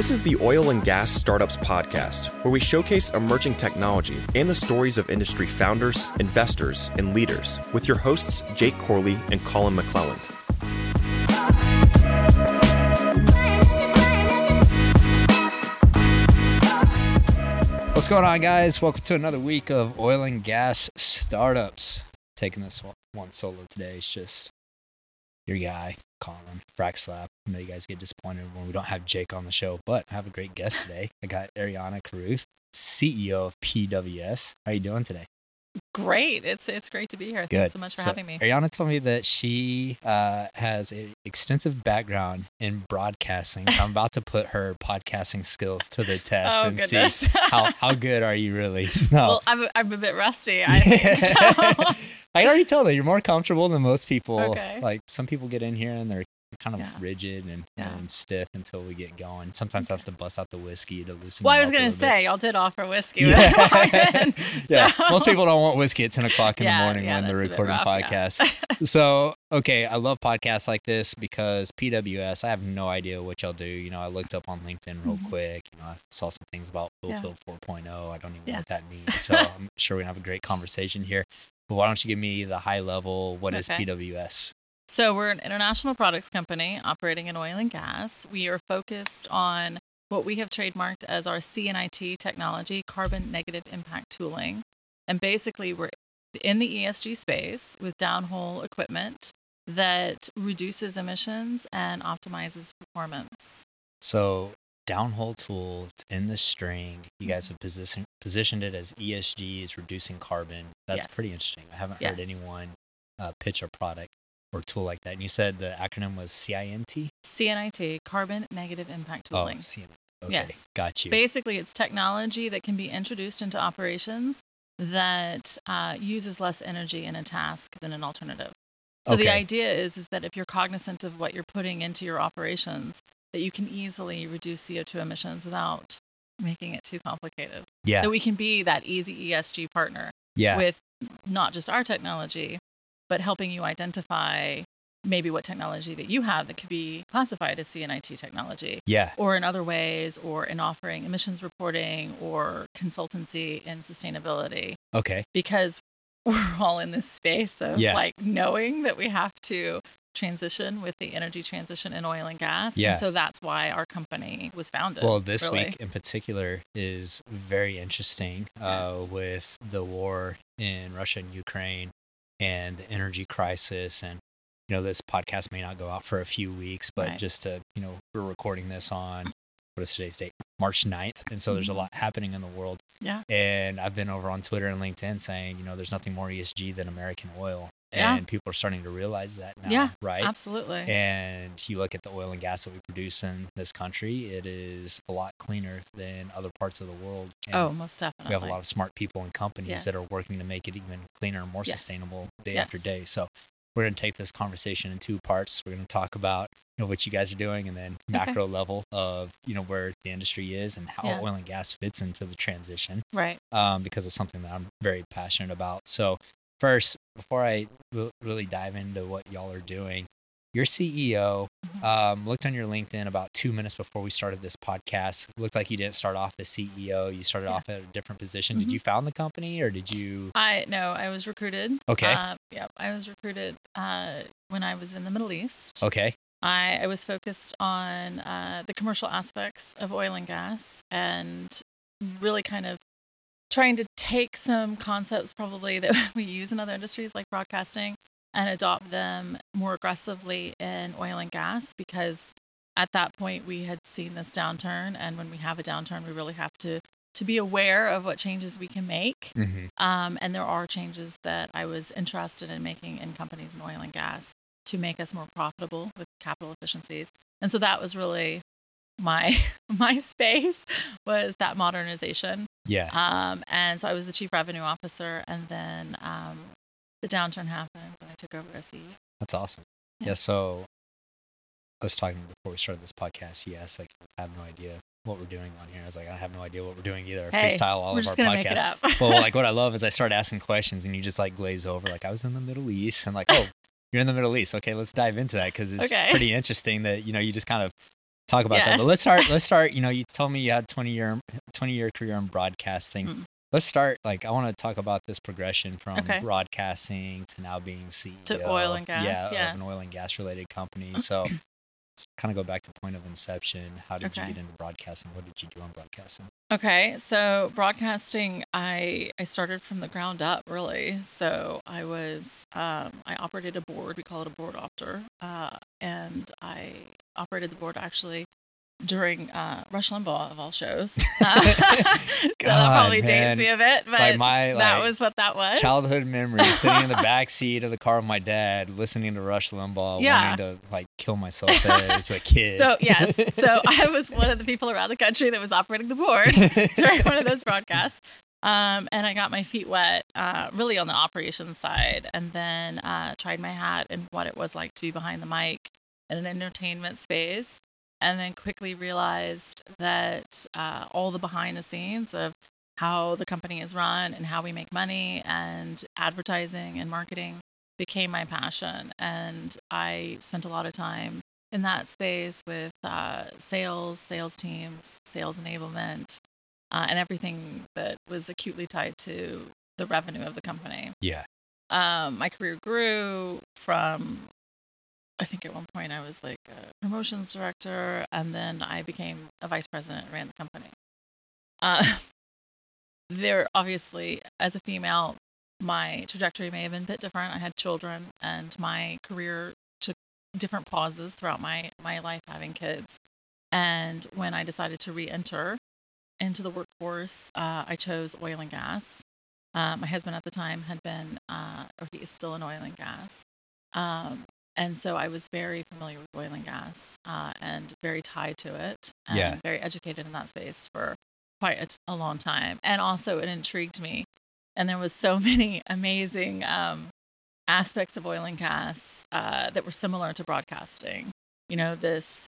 This is the Oil and Gas Startups Podcast, where we showcase emerging technology and the stories of industry founders, investors, and leaders with your hosts, Jake Corley and Colin McClelland. What's going on, guys? Welcome to another week of Oil and Gas Startups. Taking this one, solo today. It's just your guy, Colin, Frack Slap. I know you guys get disappointed when we don't have Jake on the show, but I have a great guest today. I got Ariana Caruth, CEO of PWS. How are you doing today? Great. It's it's great to be here. Good. Thanks so much for having me. Ariana told me that she uh, has an extensive background in broadcasting. So I'm about to put her podcasting skills to the test Oh, and goodness. see how, how good are you really. No. Well, I'm, I'm a bit rusty, I think. So. I can already tell that you're more comfortable than most people. Okay. Like some people get in here and they're kind of Yeah. rigid and, Yeah. and stiff until we get going. Sometimes I have to bust out the whiskey to loosen. well, I was going to little bit. say, y'all did offer whiskey. Yeah. when I walked in, Yeah, so- most people don't want whiskey at 10 o'clock in the morning when they're that's a bit recording rough, podcasts. so, okay, I love podcasts like this because PWS, I have no idea what y'all do. You know, I looked up on LinkedIn real Mhm. quick. You know, I saw some things about. Fulfill 4.0. I don't even know what that means. So, I'm sure we're going to have a great conversation here. But why don't you give me the high level? What is Okay. PWS? So we're an international products company operating in oil and gas. We are focused on what we have trademarked as our CNIT technology, carbon negative impact tooling. And basically, we're in the ESG space with downhole equipment that reduces emissions and optimizes performance. So, downhole tool, it's in the string. You guys have position, positioned it as ESG, is reducing carbon. That's Yes. pretty interesting. I haven't heard anyone uh, pitch a product or tool like that. And you said the acronym was CINT? CNIT, carbon negative impact Tooling. Oh, tooling. CINT. Okay, Yes. got you. Basically, it's technology that can be introduced into operations that uh, uses less energy in a task than an alternative. So the idea is is that if you're cognizant of what you're putting into your operations, that you can easily reduce CO2 emissions without making it too complicated. yeah, That we can be that easy ESG partner yeah, with not just our technology, but helping you identify maybe what technology that you have that could be classified as CNIT technology yeah. or in other ways, or in offering emissions reporting or consultancy in sustainability, Okay, because we're all in this space of Yeah. like knowing that we have to transition with the energy transition in oil and gas. Yeah. And so that's why our company was founded. Well, this really. week in particular is very interesting uh, with the war in Russia and Ukraine and the energy crisis. And, you know, this podcast may not go out for a few weeks, but Right. just to, you know, we're recording this on what is today's date? March 9th. And so there's a Mhm. lot happening in the world. Yeah. And I've been over on Twitter and LinkedIn saying, you know, there's nothing more ESG than American oil. Yeah. And people are starting to realize that now, Yeah, right? Absolutely. And you look at the oil and gas that we produce in this country, it is a lot cleaner than other parts of the world. And oh, most definitely. we have a lot of smart people and companies Yes. that are working to make it even cleaner and more Yes. sustainable day after day. So we're going to take this conversation in two parts. We're going to talk about you know what you guys are doing, and then macro level of you know where the industry is and how Yeah. oil and gas fits into the transition right. um, because it's something that I'm very passionate about. So, first, before I re- really dive into what y'all are doing, your CEO Mhm. um, looked on your LinkedIn about two minutes before we started this podcast. Looked like you didn't start off as CEO. You started Yeah. off at a different position. Did Mhm. you found the company or did you? I no, I was recruited. Okay. Uh, yeah, I was recruited uh, when I was in the Middle East. Okay. I, I was focused on uh, the commercial aspects of oil and gas and really kind of trying to take some concepts probably that we use in other industries like broadcasting and adopt them more aggressively in oil and gas because at that point we had seen this downturn and when we have a downturn we really have to to be aware of what changes we can make Mm-hmm. um, and there are changes that I was interested in making in companies in oil and gas to make us more profitable with capital efficiencies. And so that was really my my space was that modernization. Yeah. Um, and so I was the chief revenue officer, and then um, the downturn happened, and I took over as CEO. That's awesome. Yeah. Yeah. So I was talking before we started this podcast. Yes, like I have no idea what we're doing on here. I was like, I have no idea what we're doing either. Hey, freestyle all of our gonna make it podcasts. well, like what I love is I start asking questions and you just like glaze over. Like I was in the Middle East and like, oh, you're in the Middle East. Okay, let's dive into that because it's Okay. pretty interesting that you know you just kind of talk about that. But let's start. Let's start. You know, you told me you had 20 year 20 year career in broadcasting. Mm. Let's start. Like, I want to talk about this progression from Okay. broadcasting to now being CEO To oil and gas, Yeah, yes. of an oil and gas related company. So, let's kind of go back to point of inception. How did you get into broadcasting? What did you do on broadcasting? Okay, so broadcasting, I I started from the ground up really. So I was um, I operated a board. We call it a board opter, uh, and I operated the board actually during uh, Rush Limbaugh of all shows. So that probably man. dates me a bit, but Like my that like, was what that was. childhood memory sitting in the back seat of the car with my dad listening to rush limbaugh Yeah. wanting to like kill myself as a kid So yes, so I was one of the people around the country that was operating the board during one of those broadcasts. Um, and I got my feet wet, uh, really on the operations side, and then uh, tried my hat and what it was like to be behind the mic in an entertainment space, and then quickly realized that uh, all the behind the scenes of how the company is run and how we make money and advertising and marketing became my passion. And I spent a lot of time in that space with uh, sales, sales teams, sales enablement, uh, and everything that was acutely tied to the revenue of the company. yeah Um, my career grew from, I think at one point I was like a promotions director, and then I became a vice president and ran the company. Uh, there, obviously, as a female, my trajectory may have been a bit different. I had children, and my career took different pauses throughout my my life having kids. And when I decided to re-enter into the workforce, uh, I chose oil and gas. Uh, my husband at the time had been, uh, or he is still in oil and gas. Um, and so I was very familiar with oil and gas uh, and very tied to it and Yeah. very educated in that space for quite a, t- a long time. And also it intrigued me. And there was so many amazing um, aspects of oil and gas uh, that were similar to broadcasting. You know, this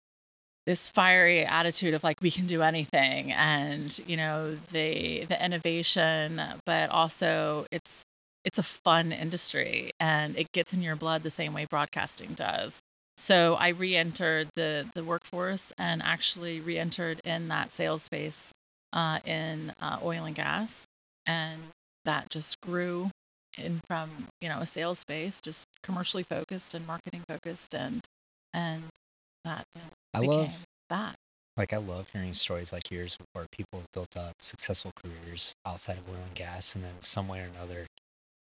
this fiery attitude of like we can do anything and you know the the innovation but also it's it's a fun industry and it gets in your blood the same way broadcasting does. So i re-entered the the workforce and actually re-entered in that sales space uh, in uh, oil and gas and that just grew in from you know a sales space just commercially focused and marketing focused and and that I love that. like I love hearing stories like yours where people have built up successful careers outside of oil and gas and then some way or another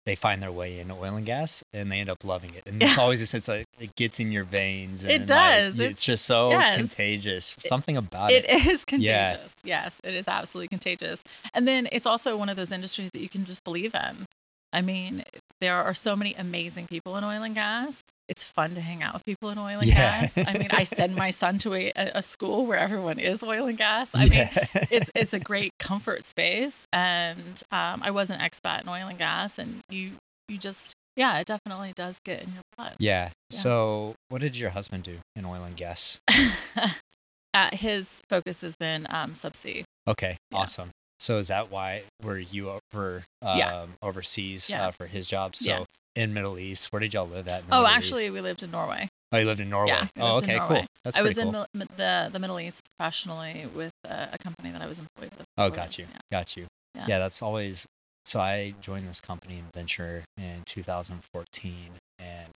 they find their way into oil and gas and they end up loving it. And it's always a sense like it gets in your veins and It like, does. it's, It's- just so yes. contagious. Something about It it. is Yeah. contagious. Yes, it is absolutely contagious. And then it's also one of those industries that you can just believe in. I mean, there are so many amazing people in oil and gas. It's fun to hang out with people in oil and Yeah. gas. I mean, I send my son to a, a school where everyone is oil and gas. I mean, it's it's a great comfort space and um, i was an expat in oil and gas and you you just yeah it definitely does get in your blood yeah. So what did your husband do in oil and gas? uh, his focus has been um, subsea Okay, Yeah. awesome. So is that why were you over um, Yeah. overseas Yeah. uh, for his job? So Yeah. In Middle East, where did y'all live at? The oh Middle actually East? we lived in norway oh, you lived in Norway. Yeah, oh, okay, cool. That's i was cool. in Mil- the the middle east professionally with uh, a company that i was employed with oh, got you, years, got you. Yeah. Yeah. that's always. So I joined this company in venture in 2014, and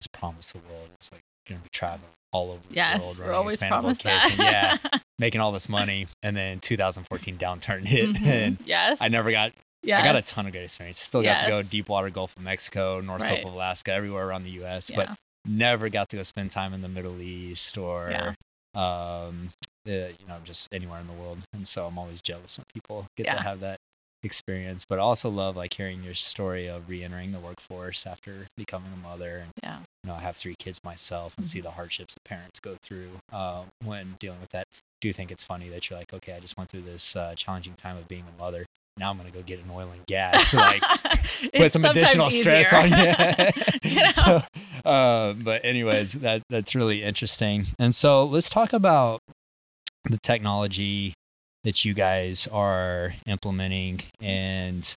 it's promised the world. It's like gonna be traveling all over the yes world. we're running always expandable promised case, that yeah, making all this money, and then 2014 downturn hit, Mhm. and yes I never got yes. I got a ton of good experience. Still got to go deep water Gulf of Mexico, North Right. Slope of Alaska, everywhere around the U.S. yeah. But never got to go spend time in the Middle East or, Yeah. um, uh, you know, just anywhere in the world. And so I'm always jealous when people get Yeah. to have that experience. But I also love like hearing your story of re-entering the workforce after becoming a mother. And yeah you know, I have three kids myself and see Mm-hmm. the hardships that parents go through uh, when dealing with that. Do think it's funny that you're like, okay, I just went through this uh, challenging time of being a mother. Now I'm gonna go get an oil and gas. Like put some additional stress on you. you know? so, uh, but anyways, that that's really interesting. And so let's talk about the technology that you guys are implementing. And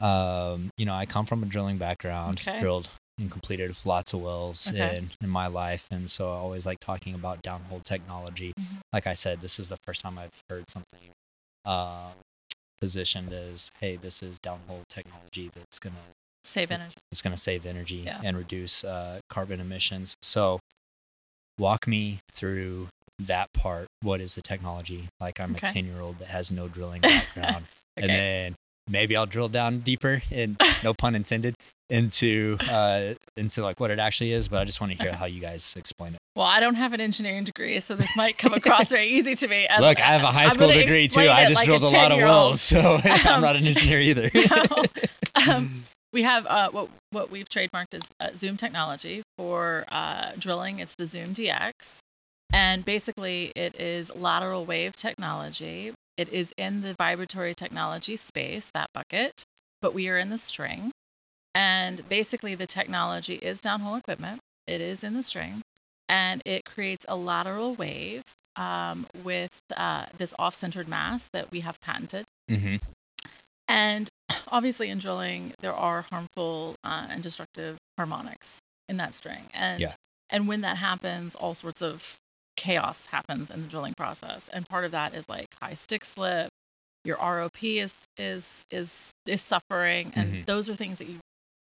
um, you know, I come from a drilling background, Okay. drilled and completed lots of wells Okay. in, in my life. And so I always like talking about downhole technology. Mhm. Like I said, this is the first time I've heard something um, positioned as, hey, this is downhole technology that's going to Save energy. it's going to save energy Yeah. and reduce uh, carbon emissions. So, walk me through that part. What is the technology? Like, I'm Okay. a 10 year old that has no drilling background. And then maybe I'll drill down deeper, and no pun intended, into uh, into like what it actually is. But I just want to hear how you guys explain it. Well, I don't have an engineering degree, so this might come across very easy to me. as- Look, I have a high school degree too. I just like drilled a, lot of wells, so I'm Um, not an engineer either. So, um, we have uh, what what we've trademarked as uh, Zoom technology for uh, drilling. It's the Zoom DX, and basically it is lateral wave technology. It is in the vibratory technology space, that bucket, but we are in the string. And basically, the technology is downhole equipment. It is in the string, and it creates a lateral wave um, with uh, this off-centered mass that we have patented. hmm And obviously, in drilling, there are harmful uh, and destructive harmonics in that string. And Yeah. and when that happens, all sorts of chaos happens in the drilling process. And part of that is like high stick slip. Your ROP is is is is suffering, and Mhm. those are things that you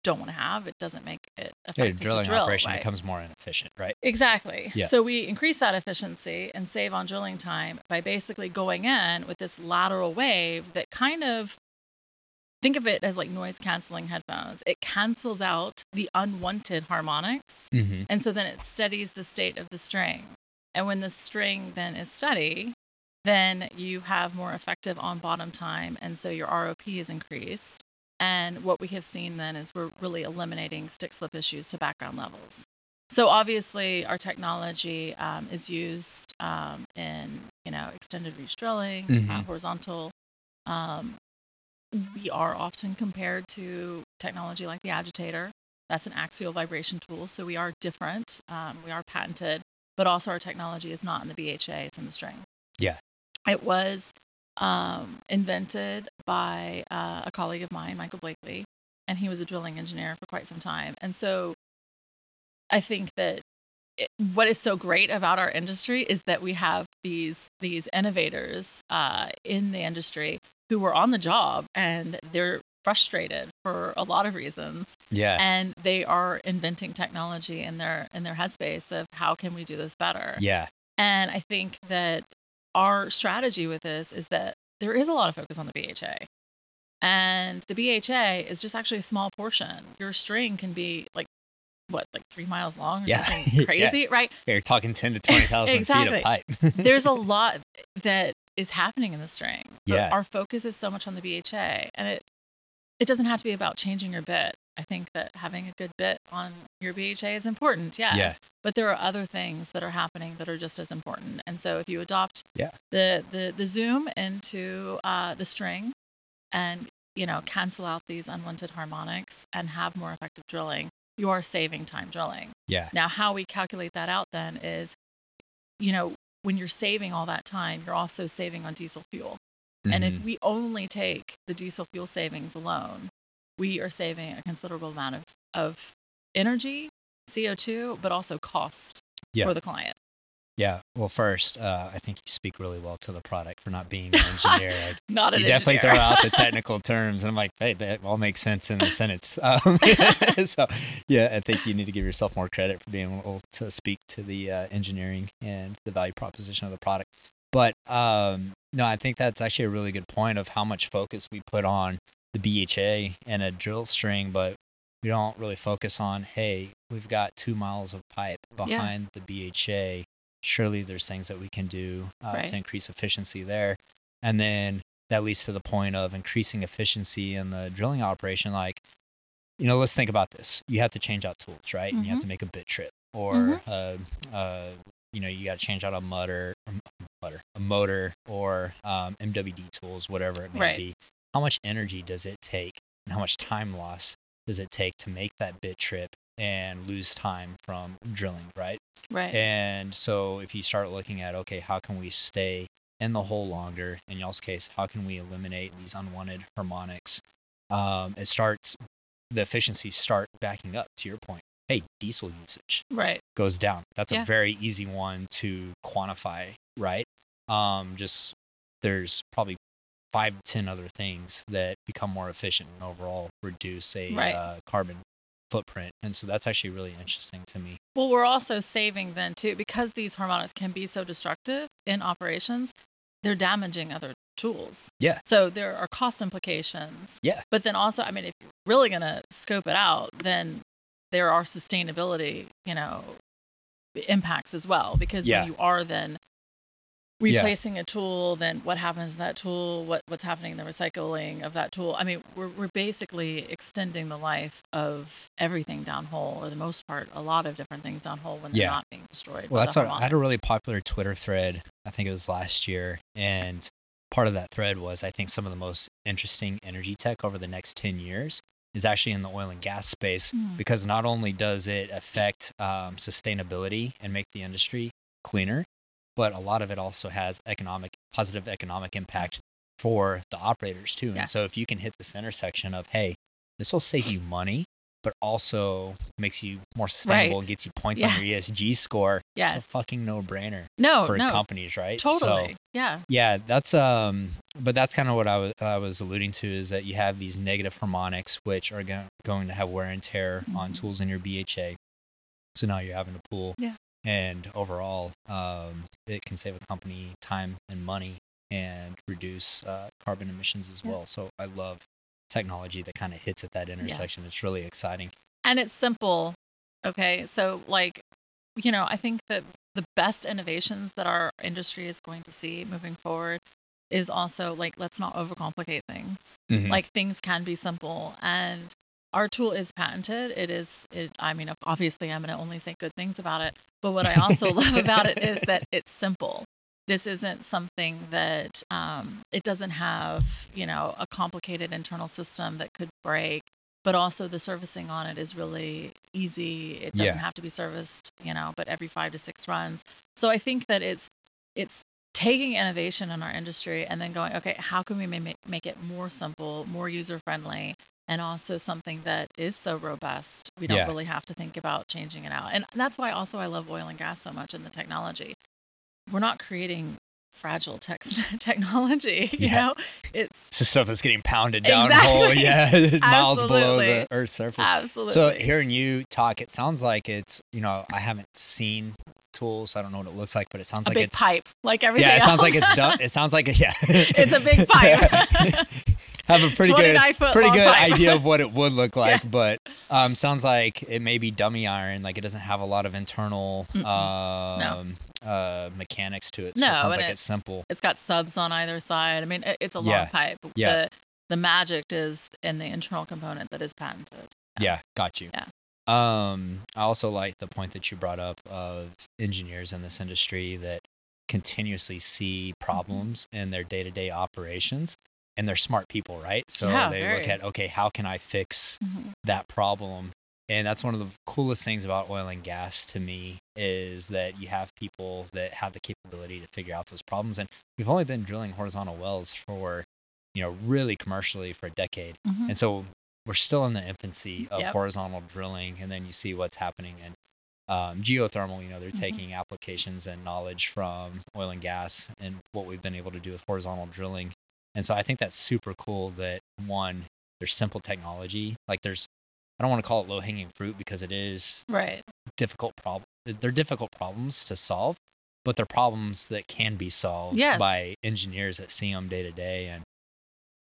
don't want to have. It doesn't make it Yeah, effective drilling to drill, operation right? becomes more inefficient, right? Exactly. Yeah. So we increase that efficiency and save on drilling time by basically going in with this lateral wave that kind of think of it as like noise canceling headphones. It cancels out the unwanted harmonics Mm-hmm. and so then it steadies the state of the string. And when the string then is steady, then you have more effective on bottom time. And so your ROP is increased. And what we have seen then is we're really eliminating stick slip issues to background levels. So obviously, our technology um, is used um, in you know extended reach drilling, uh, Mhm. horizontal. Um, we are often compared to technology like the agitator. That's an axial vibration tool, so we are different. Um, we are patented, but also our technology is not in the BHA; it's in the string. Yeah. It was um, invented by uh, a colleague of mine, Michael Blakely, and he was a drilling engineer for quite some time. And so, I think that it, what is so great about our industry is that we have these these innovators uh, in the industry who were on the job and they're frustrated for a lot of reasons Yeah. and they are inventing technology in their in their headspace of how can we do this better yeah. and i think that our strategy with this is that there is a lot of focus on the bha and the bha is just actually a small portion your string can be like what like three miles long or Yeah. something Yeah. crazy right You're talking 10 to 20,000 feet of pipe. there's a lot that is happening in the string. But Yeah. Our focus is so much on the BHA, and it it doesn't have to be about changing your bit. I think that having a good bit on your BHA is important, yes. Yeah. But there are other things that are happening that are just as important. And so if you adopt Yeah. the the the zoom into uh, the string, and you know cancel out these unwanted harmonics and have more effective drilling, you are saving time drilling. Yeah. Now, how we calculate that out then is, you know, when you're saving all that time, you're also saving on diesel fuel. And Mhm. if we only take the diesel fuel savings alone, we are saving a considerable amount of, of energy, CO2, but also cost Yeah. for the client. yeah. Well, first, uh, I think you speak really well to the product for not being an engineer. Not an you definitely engineer. throw out the technical terms, and I'm like, hey, that all makes sense in the sentence. Um, so, yeah, I think you need to give yourself more credit for being able to speak to the uh, engineering and the value proposition of the product. But um, no, I think that's actually a really good point of how much focus we put on the BHA and a drill string, but we don't really focus on, hey, we've got two miles of pipe behind the BHA. Surely there's things that we can do uh, Right. to increase efficiency there. And then that leads to the point of increasing efficiency in the drilling operation. Like, you know, let's think about this. You have to change out tools, right? And you have Mhm. to make a bit trip, or Mhm. uh, uh, you know, you got to change out a um, motor, a motor, or um, MWD tools, whatever it may Right. be. How much energy does it take, and how much time loss does it take to make that bit trip and lose time from drilling, right? Right. And so if you start looking at, okay, how can we stay in the hole longer? In y'all's case, how can we eliminate these unwanted harmonics? Um, it starts the efficiencies start backing up. To your point, hey, diesel usage Right. goes down. That's Yeah. a very easy one to quantify, right? Um, just there's probably five to ten other things that become more efficient and overall reduce a Right. uh, carbon footprint, and so that's actually really interesting to me. Well, we're also saving then too because these harmonics can be so destructive in operations. They're damaging other tools. Yeah. So there are cost implications. Yeah. But then also, I mean, if you're really going to scope it out, then there are sustainability, you know, impacts as well. Because Yeah. when you are then Yeah. replacing a tool, then what happens to that tool? What what's happening in the recycling of that tool? I mean, we're we're basically extending the life of everything downhole, or the most part, a lot of different things downhole when they're Yeah. not being destroyed. Well, that's what I had a really popular Twitter thread. I think it was last year, and part of that thread was I think some of the most interesting energy tech over the next ten years is actually in the oil and gas space Mm. because not only does it affect um, sustainability and make the industry cleaner, but a lot of it also has economic positive economic impact for the operators too. And so if you can hit this intersection of hey, this will save you money, but also makes you more sustainable and gets you points on your ESG score. Yes. It's a fucking no brainer no, for no, companies, right? totally. So, yeah. yeah, that's um, but that's kind of what I was I was alluding to is that you have these negative harmonics which are go- going to have wear and tear on Mhm. tools in your BHA. So now you're having to pull. Yeah. And overall, um, it can save a company time and money and reduce uh, carbon emissions as Yeah. well. So I love technology that kind of hits at that intersection. It's really exciting. and it's simple okay so like you know i think that the best innovations that our industry is going to see moving forward is also like let's not overcomplicate things Mhm. like things can be simple and our tool is patented. It is it i mean obviously i'm going to only say good things about it but what i also love about it is that it's simple. This isn't something that um, it doesn't have you know a complicated internal system that could break but also the servicing on it is really easy. It doesn't Yeah. have to be serviced you know but every five to six runs. So i think that it's it's taking innovation in our industry and then going okay how can we ma- make it more simple more user friendly and also something that is so robust we don't Yeah. really have to think about changing it out and that's why also i love oil and gas so much in the technology we're not creating fragile text technology you Yeah. know it's It's the stuff that's getting pounded down Exactly. hole, yeah, miles below the Earth's surface. absolutely So hearing you talk, it sounds like it's you know I haven't seen tools, I don't know what it looks like, but it sounds a like big it's pipe like everything yeah, it sounds like it's done. It sounds like it, yeah, It's a big pipe. Have a pretty good pretty good pipe. idea of what it would look like, but um, sounds like it may be dummy iron, like it doesn't have a lot of internal um, uh, mechanics to it. So No, it sounds like it's it's- simple. it's got subs on either side. I mean, it, it's a long Yeah. pipe. Yeah. The, the magic is in the internal component that is patented. Yeah, got you. Yeah. Um, I also like the point that you brought up of engineers in this industry that continuously see Mm-hmm. problems in their day-to-day operations, and they're smart people, right? So Yeah, they look at okay, how can I fix that problem? And that's one of the coolest things about oil and gas to me is that you have people that have the capability to figure out those problems. And we've only been drilling horizontal wells for, you know, really commercially for a decade. Mhm. And so we're still in the infancy of Yep. horizontal drilling, and then you see what's happening in um, geothermal. You know, they're Mhm. taking applications and knowledge from oil and gas and what we've been able to do with horizontal drilling. And so I think that's super cool that one, there's simple technology. Like there's, I don't want to call it low hanging fruit because it is Right. difficult problem. They're difficult problems to solve, but they're problems that can be solved Yes. by engineers that see them day to day and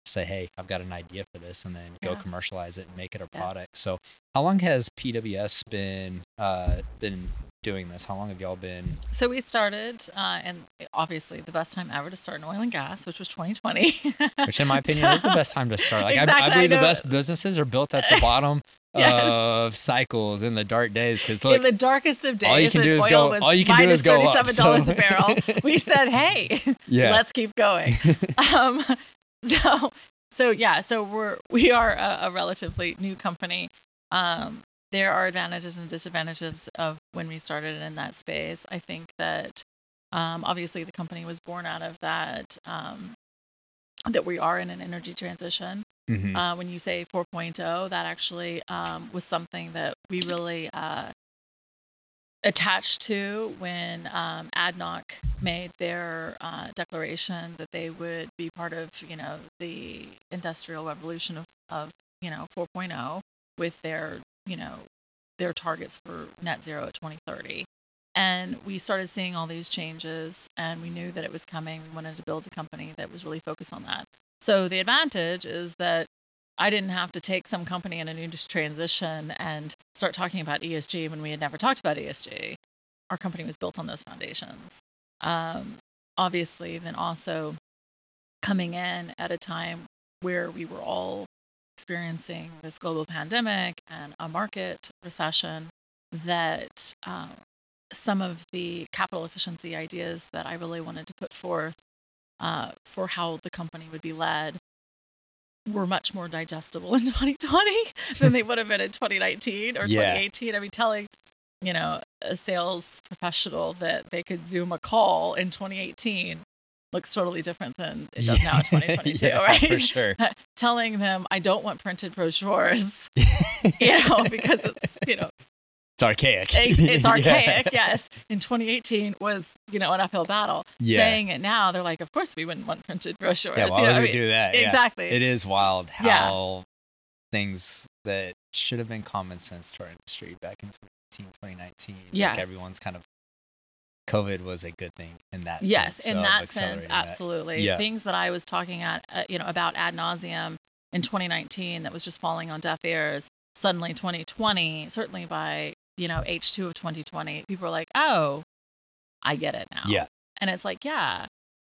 say, "Hey, I've got an idea for this," and then go commercialize it and make it a Yeah. product. So, how long has PWS been uh, been doing this? How long have y'all been? So we started, uh, and obviously the best time ever to start in oil and gas, which was 2020. Which, in my opinion, is the best time to start. Like, I, I Exactly, I believe the best businesses are built at the bottom Yes. of cycles in the dark days. Because in the darkest of days, all you can do is oil go- was all you can do is go up, $37 so- a barrel. We said, "Hey, yeah, let's keep going." um, so so yeah so we're we are a, a relatively new company um, there are advantages and disadvantages of when we started in that space i think that um, obviously the company was born out of that um, that we are in an energy transition. Mhm. Uh, when you say 4.0, that actually um, was something that we really uh, attached to when um, ADNOC made their uh, declaration that they would be part of, you know, the industrial revolution of, of you know, 4.0 with their, you know, their targets for net zero at 2030. And we started seeing all these changes, and we knew that it was coming. We wanted to build a company that was really focused on that. So the advantage is that I didn't have to take some company in a new transition and start talking about ESG when we had never talked about ESG. Our company was built on those foundations. Um, obviously, then also coming in at a time where we were all experiencing this global pandemic and a market recession, that um, some of the capital efficiency ideas that I really wanted to put forth uh, for how the company would be led were much more digestible in 2020 than they would have been in 2019 or Yeah. 2018. I mean, telling you know a sales professional that they could Zoom a call in 2018 looks totally different than it does now in 2022, yeah, right? For sure. telling them I don't want printed brochures, you know, because it's you know It's archaic. it's, it's Yeah. archaic. Yes, in 2018 was you know an uphill battle. Yeah. Saying it now, they're like, of course we wouldn't want printed brochures. Yeah, you why know, would I we mean, do that? Yeah. Exactly. It is wild how Yeah. things that should have been common sense to our industry back in 2018, 2019. Yes. Like everyone's kind of COVID was a good thing in that Yes, sense. in of that sense, accelerating that. absolutely. Yeah. Things that I was talking at, uh, you know, about ad nauseum in 2019 that was just falling on deaf ears. Suddenly, 2020, certainly by you know H2 of 2020, people were like, "Oh, I get it now." Yeah. and it's like, yeah.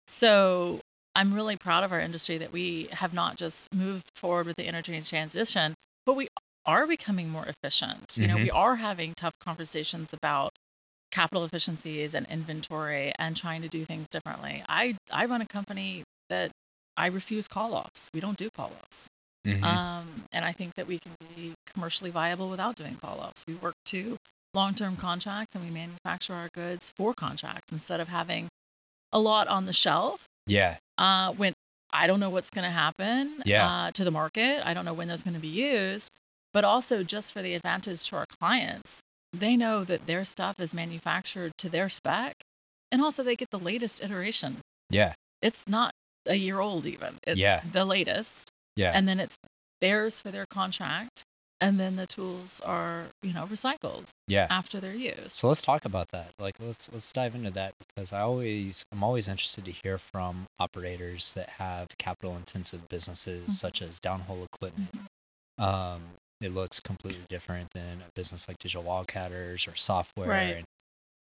So I'm really proud of our industry that we have not just moved forward with the energy transition, but we are becoming more efficient. You know, Mhm. we are having tough conversations about capital efficiencies and inventory and trying to do things differently. I I run a company that I refuse call offs. We don't do call offs. Mhm. Um, and I think that we can be commercially viable without doing call offs. We work to long term contracts and we manufacture our goods for contracts instead of having a lot on the shelf yeah. uh, when I don't know what's going to happen Yeah. uh, to the market. I don't know when those going to be used, but also just for the advantage to our clients. They know that their stuff is manufactured to their spec, and also they get the latest iteration. Yeah. It's not a year old even. It's Yeah. the latest, Yeah. and then it's theirs for their contract, and then the tools are you know recycled yeah. after they're used. So let's talk about that. Like let's let's dive into that because I always I'm always interested to hear from operators that have capital intensive businesses Mhm. such as downhole equipment. Um, it looks completely different than a business like Digital Wildcatters or software. Right. And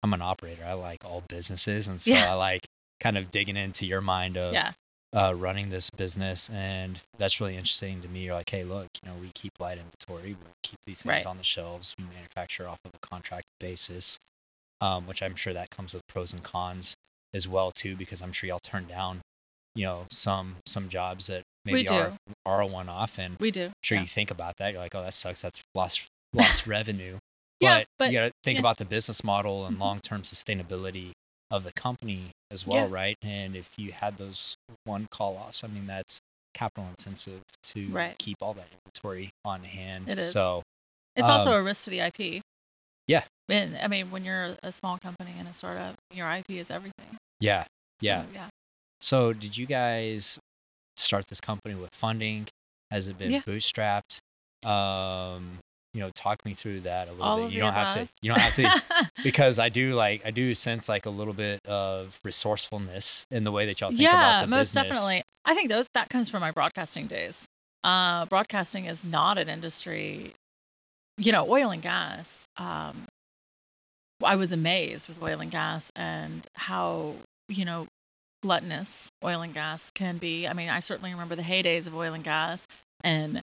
I'm an operator. I like all businesses, and so Yeah. I like kind of digging into your mind of yeah, uh, running this business, and that's really interesting to me. You're like, hey, look, you know, we keep light inventory, we keep these things Right. on the shelves, we manufacture off of a contract basis, um, which I'm sure that comes with pros and cons as well too, because I'm sure y'all turn down, you know, some some jobs that maybe are are a one off, and we do. I'm sure yeah. you think about that. You're like, oh, that sucks. That's lost lost revenue. Yeah, but, but- you got to think yeah. about the business model and Mhm. long term sustainability of the company as well, Yeah. right? And if you had those one call offs, I mean, that's capital intensive to Right. keep all that inventory on hand. It is. So, It's also Um, a risk to the IP. Yeah. And I mean, when you're a small company and a startup, your IP is everything. yeah. So, Yeah. Yeah. So, did you guys start this company with funding? Has it been Yeah. bootstrapped? Um, you know, talk me through that a little All bit. You don't have to. You don't have to. because I do like I do sense like a little bit of resourcefulness in the way that y'all think yeah, about the most business. definitely. I think those that comes from my broadcasting days. Uh, broadcasting is not an industry. You know, oil and gas. Um, I was amazed with oil and gas and how you know gluttonous oil and gas can be. I mean, I certainly remember the heydays of oil and gas and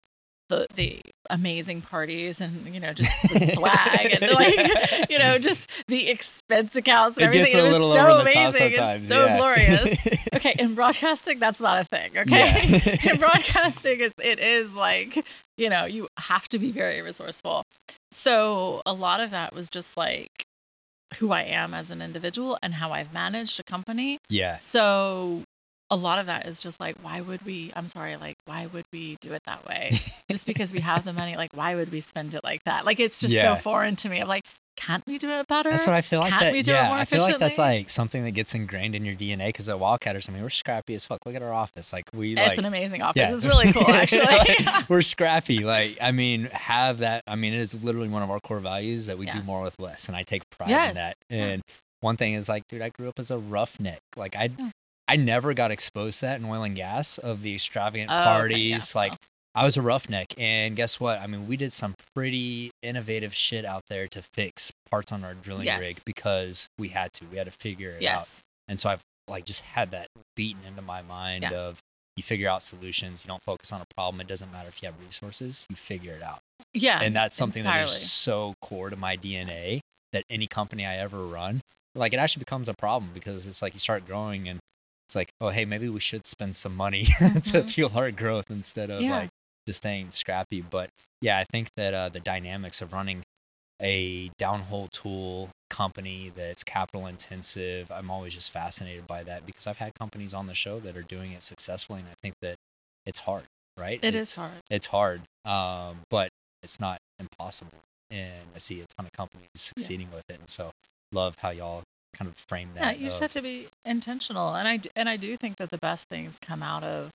the the amazing parties and you know just the swag and like you know just the expense accounts and It everything. gets a was little so over the amazing. top sometimes. It's so yeah. glorious. Okay, in broadcasting, that's not a thing. Okay, Yeah. in broadcasting, it's, it is like you know you have to be very resourceful. So a lot of that was just like who I am as an individual and how I've managed a company. yeah. So a lot of that is just like, why would we? I'm sorry, like, why would we do it that way? just because we have the money, like, why would we spend it like that? Like, it's just Yeah. so foreign to me. I'm like, can't we do it better? That's what I feel like. Can't that, we do it yeah, more I feel like that's like something that gets ingrained in your DNA. Because at Wildcatters, I mean, we're scrappy as fuck. Look at our office. Like we it's like an amazing office. yeah. It's really cool, actually. Like, we're scrappy. Like, I mean, have that. I mean, it is literally one of our core values that we do more with less, and I take pride Yes. in that. And one thing is like, dude, I grew up as a roughneck. Like, I. I never got exposed to that in oil and gas of the extravagant Oh, okay, parties. yeah. Like, I was a roughneck, and guess what? I mean, we did some pretty innovative shit out there to fix parts on our drilling Yes. rig because we had to. We had to figure it out. And so I've like just had that beaten into my mind Yeah. of you figure out solutions. You don't focus on a problem. It doesn't matter if you have resources. You figure it out. Yeah. and that's something that entirely. is so core to my DNA that any company I ever run, like it actually becomes a problem because it's like you start growing and it's like, oh hey, maybe we should spend some money to Mhm. fuel our growth instead of Yeah. like just staying scrappy. But yeah, I think that uh, the dynamics of running a downhole tool company that's capital intensive, I'm always just fascinated by that because I've had companies on the show that are doing it successfully, and I think that it's hard, right? It It's- is hard. it's hard, um, but it's not impossible. And I see a ton of companies succeeding with it, and so love how y'all kind of frame that. Yeah, you just have to be intentional, and I and I do think that the best things come out of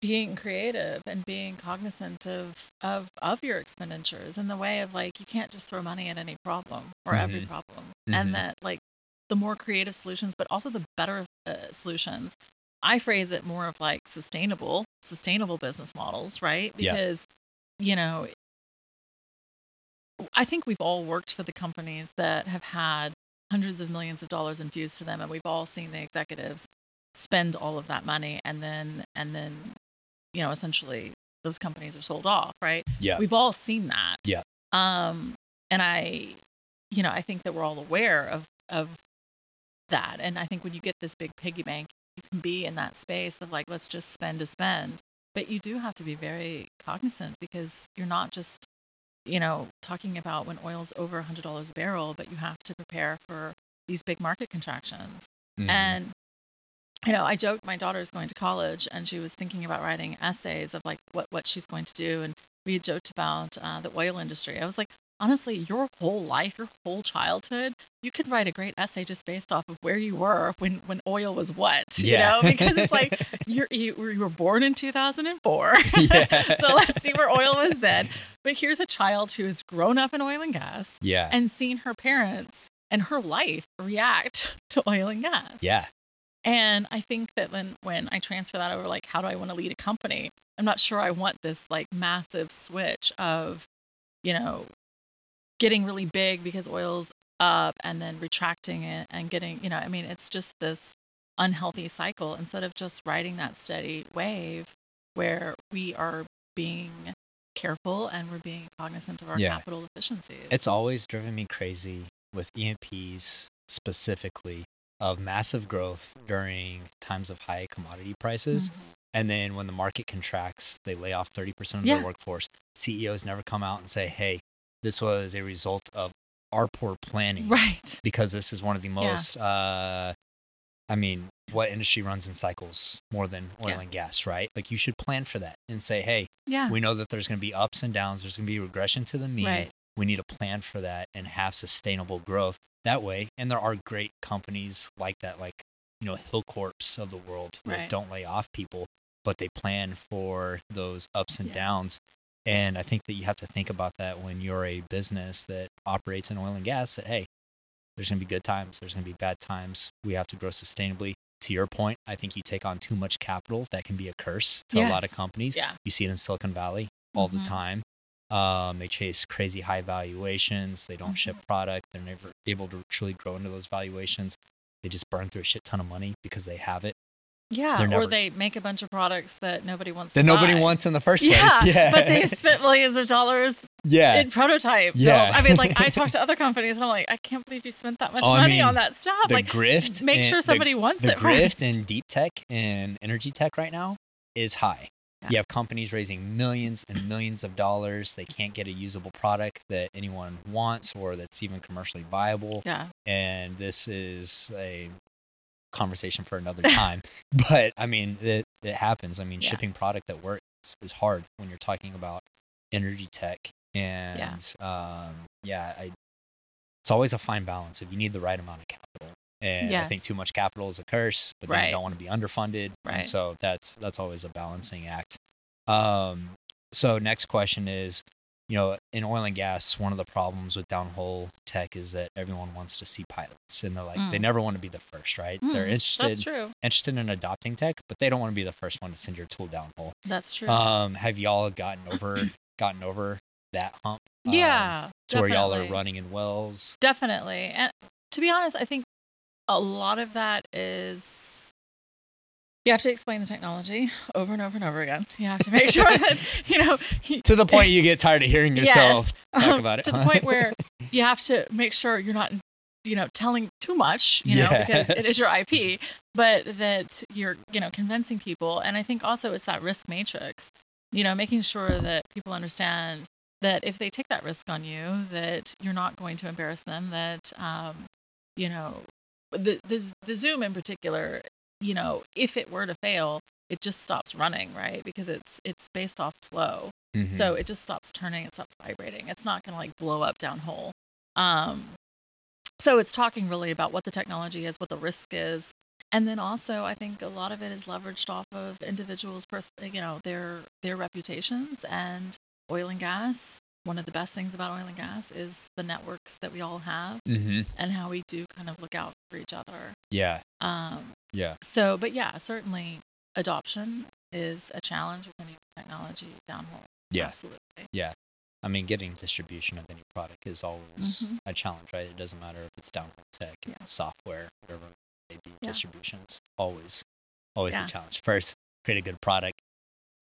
being creative and being cognizant of of of your expenditures in the way of like you can't just throw money at any problem or every Mhm. problem, Mhm. and that like the more creative solutions, but also the better uh, solutions. I phrase it more of like sustainable, sustainable business models, right? Yeah. Because you know, I think we've all worked for the companies that have had hundreds of millions of dollars infused to them and we've all seen the executives spend all of that money and then and then you know essentially those companies are sold off right Yeah. we've all seen that Yeah. um and i you know i think that we're all aware of of that and i think when you get this big piggy bank you can be in that space of like let's just spend to spend but you do have to be very cognizant because you're not just you know talking about when oil's over $100 a barrel but you have to prepare for these big market contractions. Mhm. and you know i joked my daughter's going to college and she was thinking about writing essays of like what what she's going to do. And we joked about uh, the oil industry. I was like honestly your whole life your whole childhood you could write a great essay just based off of where you were when when oil was what you Yeah. know because it's like you're you, were- you were born in 2004 Yeah. so let's see where oil was then but here's a child who has grown up in oil and gas yeah. and seen her parents and her life react to oil and gas yeah. and I think that when when I transfer that over, like, how do I want to lead a company? I'm not sure I want this like massive switch of, you know, getting really big because oil's up and then retracting it and getting, you know, I mean, it's just this unhealthy cycle instead of just riding that steady wave where we are being careful and we're being cognizant of our Yeah. capital efficiencies. It's always driven me crazy with E&Ps specifically of massive growth during times of high commodity prices. Mhm. And then when the market contracts, they lay off 30% of Yeah. their workforce. CEOs never come out and say, hey, this was a result of our poor planning. right. Because this is one of the Yeah. most, uh, I mean, what industry runs in cycles more than oil Yeah. and gas, right? Like you should plan for that and say, hey, Yeah. we know that there's going to be ups and downs. There's going to be regression to the mean. Right. We need to plan for that and have sustainable growth that way. And there are great companies like that, like, you know, Hilcorp of the world that Right. don't lay off people, but they plan for those ups and Yeah. downs. And I think that you have to think about that when you're a business that operates in oil and gas that, hey, there's going to be good times, there's going to be bad times. We have to grow sustainably. To your point, I think you take on too much capital. That can be a curse to a lot of companies. Yeah. You see it in Silicon Valley all Mhm. the time. Um, they chase crazy high valuations. They don't ship Mm-hmm. product. They're never able to truly grow into those valuations. They just burn through a shit ton of money because they have it Yeah, They're or never- they make a bunch of products that nobody wants that to nobody buy. wants in the first place. Yeah, but they spent millions of dollars yeah, in prototype. Yeah. I mean, like I talk to other companies and I'm like, I can't believe you spent that much Oh, I money mean, on that stuff. the like, grift. make sure the- somebody wants the it grift first. in deep tech and energy tech right now is high. Yeah. You have companies raising millions and millions of dollars. They can't get a usable product that anyone wants or that's even commercially viable. yeah, And this is a conversation for another time. but I mean, it it happens. I mean, Yeah. shipping product that works is hard when you're talking about energy tech and um yeah, I it's always a fine balance if you need the right amount of capital. And I think too much capital is a curse, but then Right. you don't want to be underfunded. And Right. so that's that's always a balancing act. Um so next question is you know, in oil and gas, one of the problems with downhole tech is that everyone wants to see pilots, and they're like, they Mm. never want to be the first, right? they're Mm, interested That's true. interested in adopting tech, but they don't want to be the first one to send your tool downhole. That's true. Um, have y'all gotten over gotten over that hump? um, yeah. to where y'all are running in wells. Definitely. And to be honest, I think a lot of that is you have to explain the technology over and over and over again. You have to make sure that, you know, you- To the point you get tired of hearing yourself Yes. talk Um, about it. to the point where you have to make sure you're not, you know, telling too much, you know, because it is your IP, but that you're, you know, convincing people. And I think also it's that risk matrix, you know, making sure that people understand that if they take that risk on you, that you're not going to embarrass them, that, um, you know, the, the, the Zoom in particular, you know, if it were to fail, it just stops running, right? Because it's it's based off flow. Mhm. So it just stops turning, it stops vibrating. It's not going to like blow up downhole. Um, so it's talking really about what the technology is, what the risk is, and then also I think a lot of it is leveraged off of individuals, pers- you know, their their reputations and oil and gas. One of the best things about oil and gas is the networks that we all have Mhm. and how we do kind of look out for each other. Yeah, Um, yeah, so, but yeah, certainly adoption is a challenge with any technology downhole. Yeah. absolutely. Yeah. I mean, getting distribution of any product is always Mhm. a challenge, right? It doesn't matter if it's downhole tech, Yeah. software, whatever it may be. Yeah. Distribution's always, always Yeah. a challenge. First, create a good product.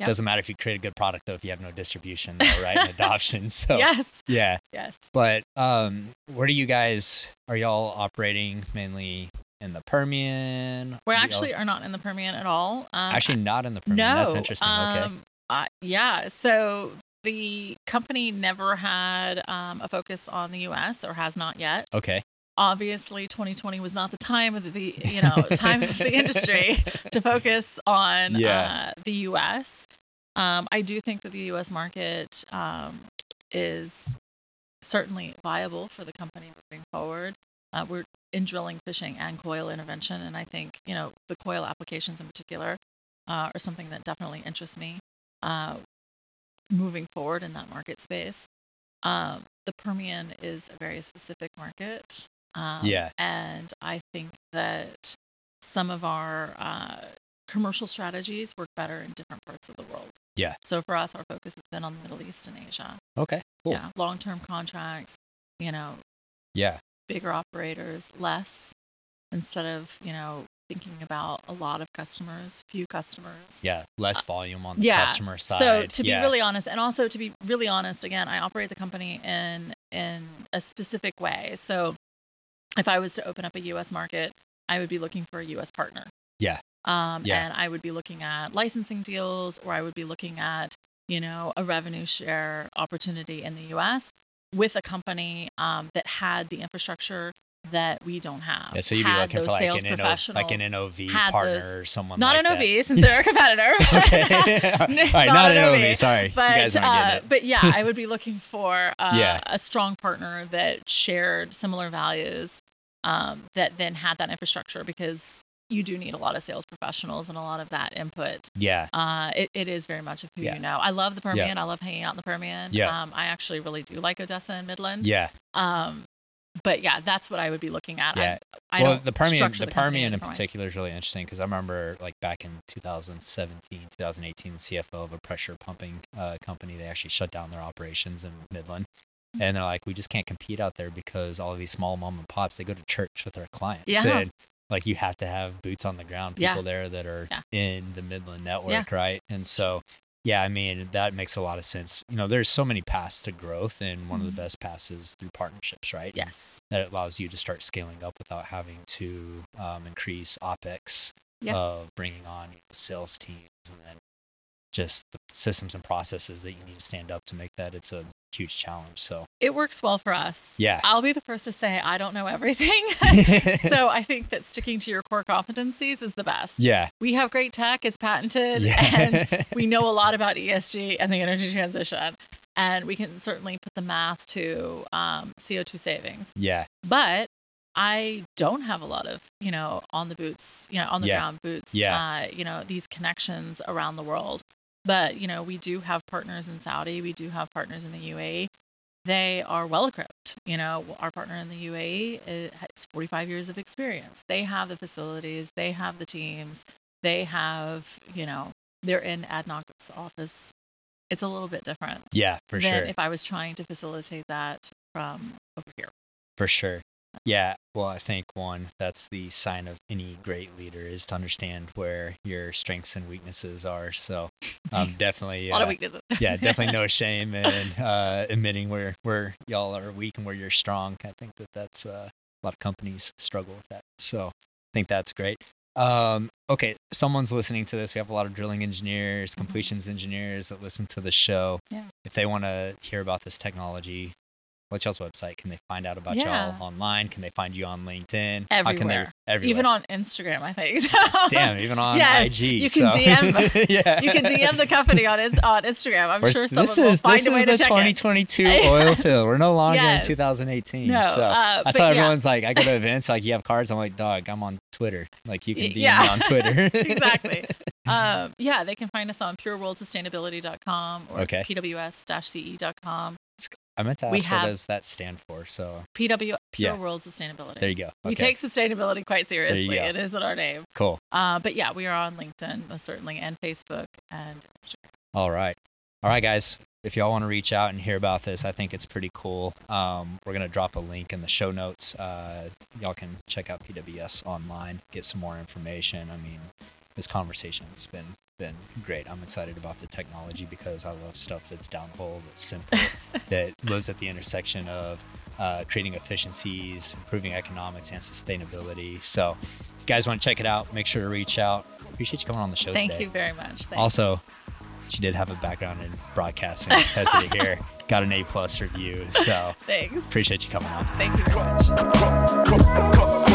Yep. Doesn't matter if you create a good product though if you have no distribution, though, right? And adoption. So yes, yeah. yes. But um, where do you guys are y'all operating mainly in the Permian? We actually are not in the Permian at all. Um, actually not in the Permian. no. That's interesting. okay. Um, uh, yeah. So the company never had um, a focus on the U.S. or has not yet. Okay. Obviously, 2020 was not the time of the you know time of the industry to focus on Yeah. uh, the U.S. Um, I do think that the U.S. market um, is certainly viable for the company moving forward. Uh, we're in drilling, fishing, and coil intervention, and I think you know the coil applications in particular uh, are something that definitely interests me uh, moving forward in that market space. Um, the Permian is a very specific market. Um, Yeah. And I think that some of our uh, commercial strategies work better in different parts of the world. Yeah. So for us, our focus has been on the Middle East and Asia. Okay. Cool. Yeah. Long term contracts, you know, Yeah. bigger operators, less instead of, you know, thinking about a lot of customers, few customers. Yeah. Less volume on the yeah. customer side. So to be yeah. really honest, and also to be really honest, again, I operate the company in in a specific way. So if I was to open up a U.S. market, I would be looking for a U.S. partner. Yeah. Um, Yeah. And I would be looking at licensing deals, or I would be looking at you know a revenue share opportunity in the U.S. with a company um, that had the infrastructure that we don't have. Yeah, so you'd be had looking for like an, NO, like an NOV partner those- or someone not like an. OV since they're a competitor. okay. All right, Not not an OV, OV. Sorry, you but uh, it. but yeah, I would be looking for uh, Yeah. a strong partner that shared similar values, um, that then had that infrastructure because you do need a lot of sales professionals and a lot of that input. Yeah. Uh, it, it is very much of who Yeah. you know. I love the Permian. I love hanging out in the Permian. Yeah. Um, I actually really do like Odessa and Midland. Yeah. Um, but yeah, that's what I would be looking at. Yeah. I, I well, the Permian, structure the, Permian in particular is really interesting because I remember like back in 2017, 2018, CFO of a pressure pumping uh, company, they actually shut down their operations in Midland. Mm-hmm. And they're like, we just can't compete out there because all of these small mom and pops, they go to church with their clients. Yeah. And like you have to have boots on the ground, Yeah. people there that are Yeah. in the Midland network, right? And so, yeah, I mean, that makes a lot of sense. You know, there's so many paths to growth, and one of Mhm. the best paths is through partnerships, right? And Yes. that allows you to start scaling up without having to um, increase opex Yeah. of bringing on you know, sales teams and then just the systems and processes that you need to stand up to make that it's a huge challenge. So It works well for us. Yeah. I'll be the first to say I don't know everything. so I think that sticking to your core competencies is the best. yeah, We have great tech, it's patented, yeah, and we know a lot about ESG and the energy transition. And we can certainly put the math to um, CO2 savings. yeah, But I don't have a lot of, you know, on the boots, you know, on the Yeah. ground boots, Yeah. uh, you know, these connections around the world. But, you know, we do have partners in Saudi, we do have partners in the UAE. They are well equipped. You know, our partner in the UAE has 45 years of experience. They have the facilities, they have the teams, they have, you know, they're in ADNOC's office. It's a little bit different yeah, for than sure, if I was trying to facilitate that from over here. for sure. Yeah, well, I think one that's the sign of any great leader is to understand where your strengths and weaknesses are. So, um, definitely, A lot of uh, weaknesses. yeah, definitely no shame in uh, admitting where where y'all are weak and where you're strong. I think that that's uh, a lot of companies struggle with that. So I think that's great. Um, okay, someone's listening to this. We have a lot of drilling engineers, completions engineers that listen to the show. Yeah. If they want to hear about this technology, what's y'all's website? Can they find out about Yeah. y'all online? Can they find you on LinkedIn? Can they Everywhere. everywhere? Even on Instagram, I think. damn, even on Yes, IG. you can so- DM. yeah. you can DM the company on on Instagram. I'm We're- sure someone this will is find a way is to the check it. 2022 oil field. We're no longer Yes. in 2018. No, so uh, that's why yeah. everyone's like, I go to events, like you have cards. I'm like, dog, I'm on Twitter. Like you can DM yeah. me on Twitter. exactly. Um, yeah, they can find us on pureworldsustainability.com or Okay. it's pws-ce.com. I meant to ask what does that stand for. So PW Pure Yeah. World Sustainability. there you go. We take sustainability quite seriously. It is in our name. cool. Uh, but yeah, we are on LinkedIn most certainly and Facebook and Instagram. All right. All right, guys. If y'all want to reach out and hear about this, I think it's pretty cool. Um, we're going to drop a link in the show notes. Uh, y'all can check out PWS online, get some more information. I mean, this conversation has been been great. I'm excited about the technology because I love stuff that's down the hole, that's simple, that lives at the intersection of uh, creating efficiencies, improving economics, and sustainability. So, if you guys want to check it out, make sure to reach out. Appreciate you coming on the show today. Thank today. you very much. Thanks. Also, she did have a background in broadcasting, tested it here, got an A plus review. So Thanks. appreciate you coming on. Thank you very much.